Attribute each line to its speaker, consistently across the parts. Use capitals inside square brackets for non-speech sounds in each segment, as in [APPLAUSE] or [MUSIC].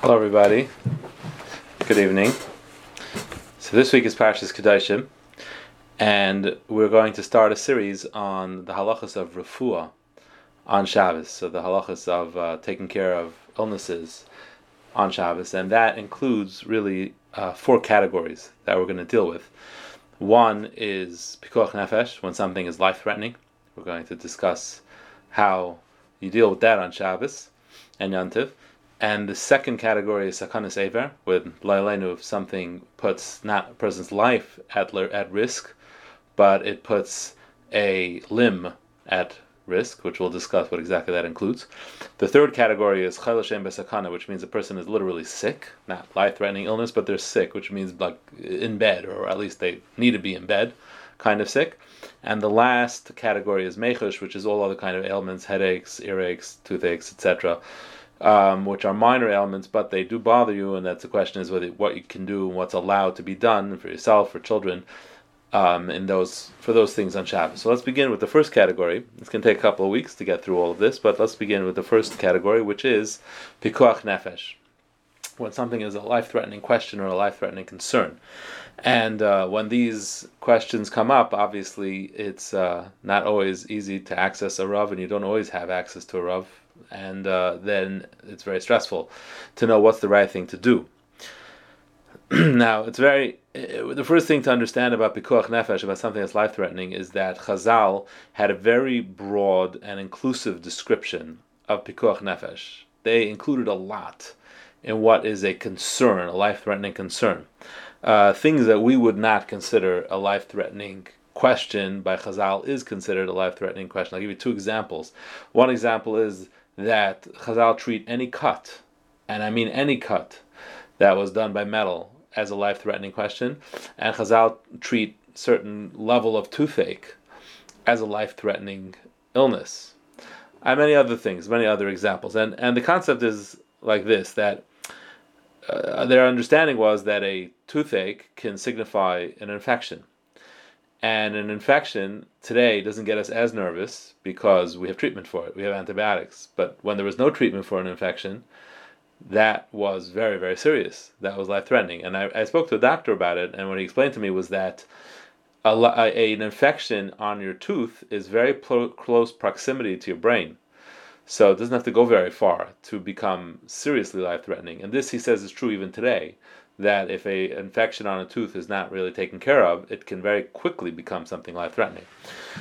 Speaker 1: Hello, everybody. Good evening. So this week is Parshas Kedoshim, and we're going to start a series on the halachas of refuah on Shabbos. So the halachas of uh, taking care of illnesses on Shabbos, and that includes really uh, four categories that we're going to deal with. One is pikuach nefesh, when something is life-threatening. We're going to discuss how you deal with that on Shabbos and Yantiv. And the second category is sakanas aver, when lailenu, if something puts not a person's life at at risk, but it puts a limb at risk, which we'll discuss what exactly that includes. The third category is choleh she'ein bo sakana, which means a person is literally sick, not life-threatening illness, but they're sick, which means like in bed, or at least they need to be in bed, kind of sick. And the last category is mechush, which is all other kind of ailments, headaches, earaches, toothaches, etc um, which are minor ailments, but they do bother you, and that's the question is whether what you can do and what's allowed to be done for yourself, for children, um, in those for those things on Shabbos. So let's begin with the first category. It's going to take a couple of weeks to get through all of this, but let's begin with the first category, which is pikuach nefesh, when something is a life-threatening question or a life-threatening concern. And uh, when these questions come up, obviously it's uh, not always easy to access a Rav, and you don't always have access to a Rav and uh, then it's very stressful to know what's the right thing to do. [CLEARS THROAT] now, it's very uh, the first thing to understand about pikuach nefesh, about something that's life threatening, is that Chazal had a very broad and inclusive description of pikuach nefesh. They included a lot in what is a concern, a life threatening concern. Uh, things that we would not consider a life threatening question by Chazal is considered a life threatening question. I'll give you two examples. One example is that Chazal treat any cut, and I mean any cut, that was done by metal as a life-threatening question, and Chazal treat certain level of toothache as a life-threatening illness. And many other things, many other examples, and and the concept is like this: that uh, their understanding was that a toothache can signify an infection. And an infection today doesn't get us as nervous because we have treatment for it. We have antibiotics. But when there was no treatment for an infection, that was very, very serious. That was life threatening. And I, I, spoke to a doctor about it, and what he explained to me was that a, a, an infection on your tooth is very pro- close proximity to your brain. So it doesn't have to go very far to become seriously life threatening. And this, he says, is true even today that if a infection on a tooth is not really taken care of, it can very quickly become something life threatening.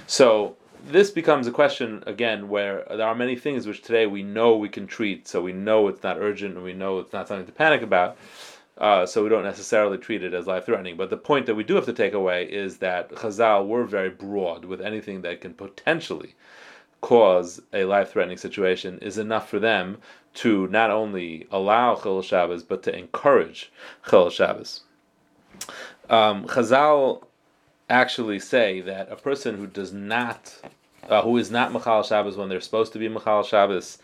Speaker 1: So this becomes a question again where there are many things which today we know we can treat, so we know it's not urgent and we know it's not something to panic about. Uh, so we don't necessarily treat it as life threatening. But the point that we do have to take away is that Chazal were very broad with anything that can potentially cause a life threatening situation is enough for them to not only allow Chil Shabbos, but to encourage Chil Shabbos. Um, Chazal actually say that a person who does not, uh, who is not Machal Shabbos when they're supposed to be Machal Shabbos,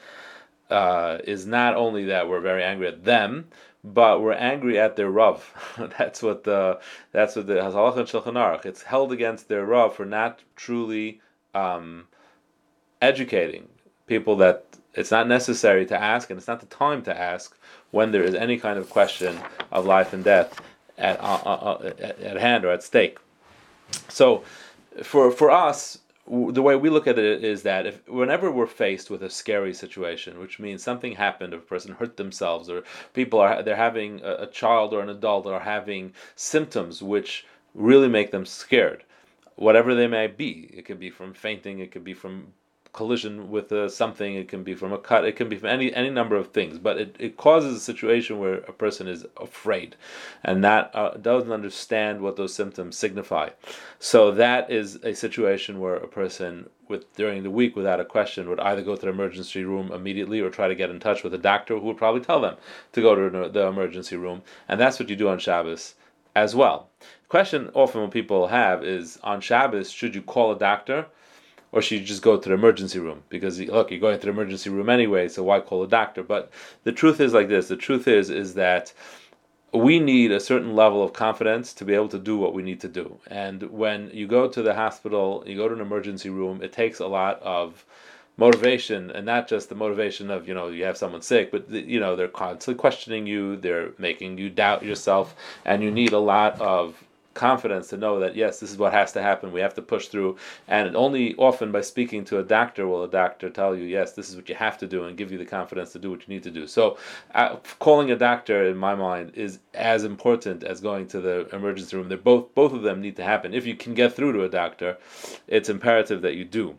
Speaker 1: uh, is not only that we're very angry at them, but we're angry at their Rav. [LAUGHS] that's what the that's what the Hazalach and Shulchan Aruch. It's held against their Rav for not truly um, educating people that it's not necessary to ask, and it's not the time to ask when there is any kind of question of life and death at, uh, uh, uh at, hand or at stake. So, for for us, the way we look at it is that if whenever we're faced with a scary situation, which means something happened, a person hurt themselves, or people are they're having a, a child or an adult are having symptoms which really make them scared, whatever they may be. It could be from fainting, it could be from collision with uh, something. It can be from a cut. It can be from any any number of things. But it, it causes a situation where a person is afraid, and that uh, doesn't understand what those symptoms signify. So that is a situation where a person with during the week, without a question, would either go to the emergency room immediately or try to get in touch with a doctor who would probably tell them to go to the emergency room. And that's what you do on Shabbos as well. The question often people have is on Shabbos, should you call a doctor? Or should you just go to the emergency room? Because look, you're going to the emergency room anyway, so why call a doctor? But the truth is like this: the truth is is that we need a certain level of confidence to be able to do what we need to do. And when you go to the hospital, you go to an emergency room, it takes a lot of motivation and not just the motivation of you know you have someone sick but you know they're constantly questioning you they're making you doubt yourself and you need a lot of confidence to know that yes this is what has to happen. We have to push through. And only often by speaking to a doctor will a doctor tell you yes this is what you have to do and give you the confidence to do what you need to do. So uh, calling a doctor in my mind is as important as going to the emergency room. They're both both of them need to happen. If you can get through to a doctor it's imperative that you do.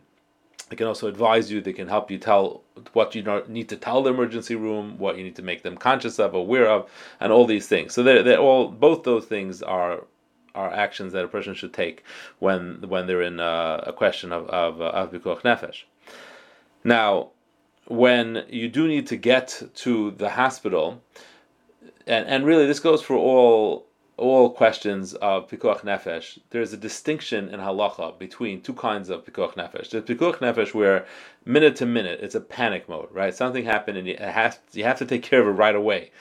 Speaker 1: They can also advise you. They can help you tell what you need to tell the emergency room, what you need to make them conscious of, aware of, and all these things. So they're, they're all both those things are are actions that a person should take when when they're in a, a question of of uh, of pikuach nefesh. Now, when you do need to get to the hospital, and and really this goes for all all questions of pikuach nefesh, there's a distinction in halacha between two kinds of pikuach nefesh. There's pikuach nefesh where minute to minute it's a panic mode, right? Something happened and you have you have to take care of it right away.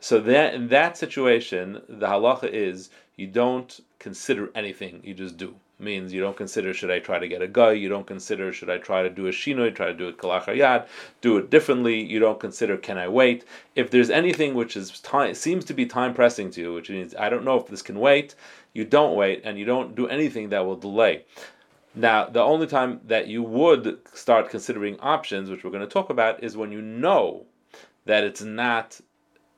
Speaker 1: So that in that situation, the halacha is you don't consider anything, you just do means you don't consider should I try to get a guy, you don't consider should I try to do a shinoi, try to do it k'lachar yad, do it differently, you don't consider can I wait. If there's anything which is time seems to be time pressing to you, which means I don't know if this can wait, you don't wait and you don't do anything that will delay. Now, the only time that you would start considering options, which we're going to talk about, is when you know that it's not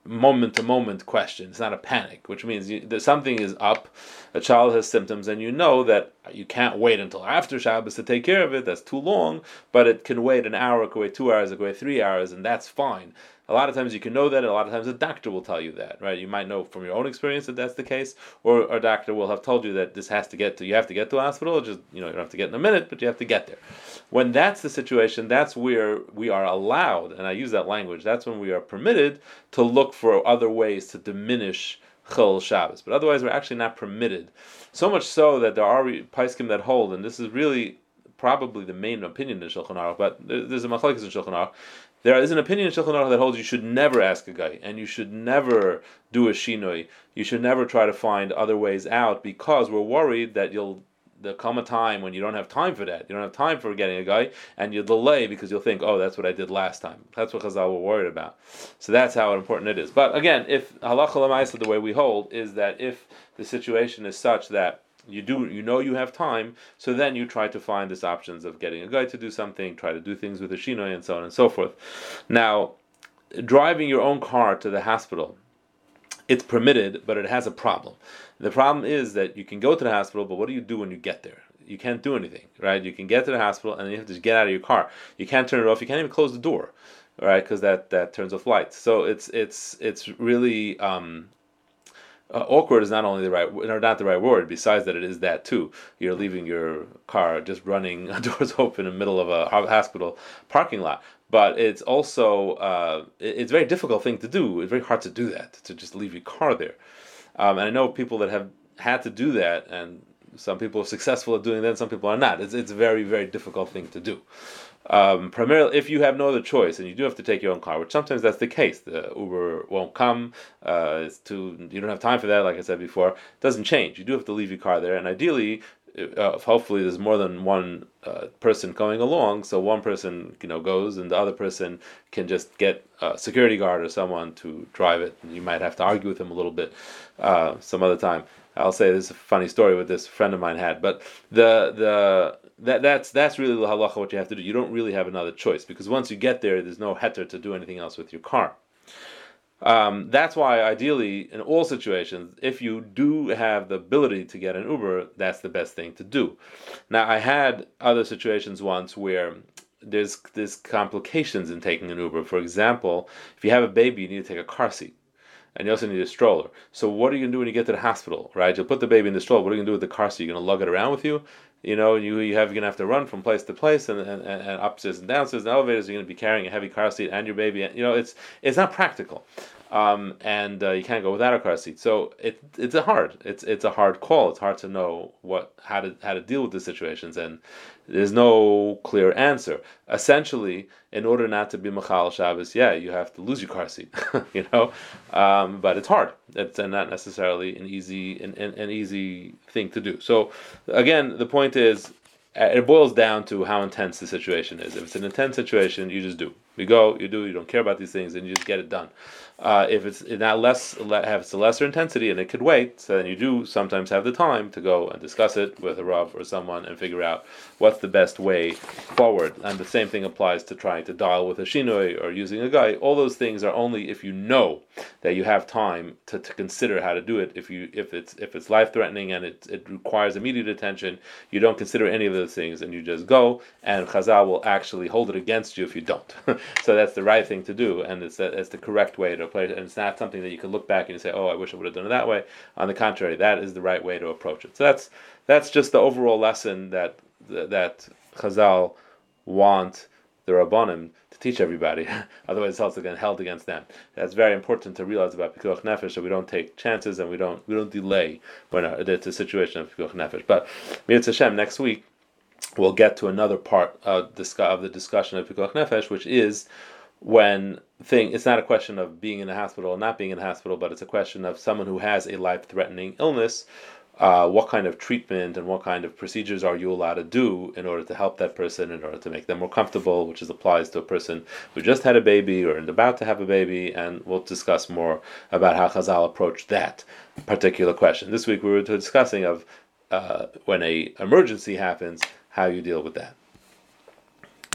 Speaker 1: moment to moment question. It's not a panic, which means you, that something is up. A child has symptoms, and you know that you can't wait until after Shabbos to take care of it. That's too long, but it can wait an hour, it can wait two hours, it can wait three hours, and that's fine. A lot of times you can know that, a lot of times a doctor will tell you that, right? You might know from your own experience that that's the case, or a doctor will have told you that this has to get to, you have to get to a hospital, just, you know, you don't have to get in a minute, but you have to get there. When that's the situation, that's where we are allowed, and I use that language, that's when we are permitted to look for other ways to diminish Chol Shabbos. But otherwise, we're actually not permitted. So much so that there are paiskim that hold, and this is really probably the main opinion in Shulchan Aruch, but there's a machlekes in Shulchan Aruch. There is an opinion in Shulchan Aruch that holds you should never ask a guy, and you should never do a shinoi. You should never try to find other ways out because we're worried that you'll there come a time when you don't have time for that. You don't have time for getting a guy, and you delay because you'll think, "Oh, that's what I did last time." That's what Chazal were worried about. So that's how important it is. But again, if halacha the way we hold is that if the situation is such that you do you know you have time so then you try to find these options of getting a guy to do something try to do things with a shinoi and so on and so forth. Now driving your own car to the hospital it's permitted but it has a problem. The problem is that you can go to the hospital but what do you do when you get there? You can't do anything right? You can get to the hospital and you have to get out of your car. You can't turn it off you can't even close the door right? Because that that turns off lights. So it's it's it's really um, uh, awkward is not only the right or not the right word. Besides that, it is that too. You're leaving your car just running [LAUGHS] doors open in the middle of a hospital parking lot. But it's also uh, it's a very difficult thing to do. It's very hard to do that to just leave your car there. Um, and I know people that have had to do that, and some people are successful at doing that, and some people are not. It's it's a very very difficult thing to do. Um, primarily, if you have no other choice and you do have to take your own car, which sometimes that's the case, the Uber won't come. Uh, it's too you don't have time for that. Like I said before, it doesn't change. You do have to leave your car there, and ideally, uh, hopefully, there's more than one uh, person going along. So one person you know goes, and the other person can just get a security guard or someone to drive it. And you might have to argue with him a little bit uh, some other time. I'll say this is a funny story with this friend of mine had, but the the that that's that's really the halacha what you have to do. You don't really have another choice because once you get there, there's no heter to do anything else with your car. Um, that's why, ideally, in all situations, if you do have the ability to get an Uber, that's the best thing to do. Now, I had other situations once where there's there's complications in taking an Uber. For example, if you have a baby, you need to take a car seat and you also need a stroller. So what are you gonna do when you get to the hospital, right? You'll put the baby in the stroller. What are you gonna do with the car seat? You're gonna lug it around with you. You know, you you have you're gonna have to run from place to place and, and, and upstairs and downstairs and elevators. You're gonna be carrying a heavy car seat and your baby. You know, it's it's not practical um, and uh, you can't go without a car seat. So it it's a hard it's it's a hard call. It's hard to know what how to how to deal with the situations, and there's no clear answer. Essentially, in order not to be machal Shabbos, yeah, you have to lose your car seat, [LAUGHS] you know, um, but it's hard. It's not necessarily an easy an, an, an easy thing to do. So again, the point is uh, it boils down to how intense the situation is. If it's an intense situation, you just do. You go, you do. You don't care about these things, and you just get it done. Uh, if it's not less, has a lesser intensity and it could wait, so then you do sometimes have the time to go and discuss it with a rav or someone and figure out what's the best way forward. And the same thing applies to trying to dial with a shinoi or using a guy. All those things are only if you know that you have time to, to consider how to do it. If you if it's if it's life threatening and it, it requires immediate attention, you don't consider any of those things and you just go. And Chazal will actually hold it against you if you don't. [LAUGHS] so that's the right thing to do, and it's it's the correct way to approach it. And it's not something that you can look back and say, "Oh, I wish I would have done it that way." On the contrary, that is the right way to approach it. So that's that's just the overall lesson that that Chazal want the Rabbanim to teach everybody. [LAUGHS] Otherwise, it's also getting held against them. That's very important to realize about Pikuach Nefesh that we don't take chances and we don't we don't delay when uh, it's a situation of Pikuach Nefesh. But Mirz Hashem next week we'll get to another part of the discussion of Pikuach Nefesh, which is when thing it's not a question of being in a hospital or not being in a hospital, but it's a question of someone who has a life threatening illness. Uh, what kind of treatment and what kind of procedures are you allowed to do in order to help that person, in order to make them more comfortable, which is applies to a person who just had a baby or is about to have a baby, and we'll discuss more about how Chazal approached that particular question. This week we were discussing of uh, when a emergency happens, how you deal with that.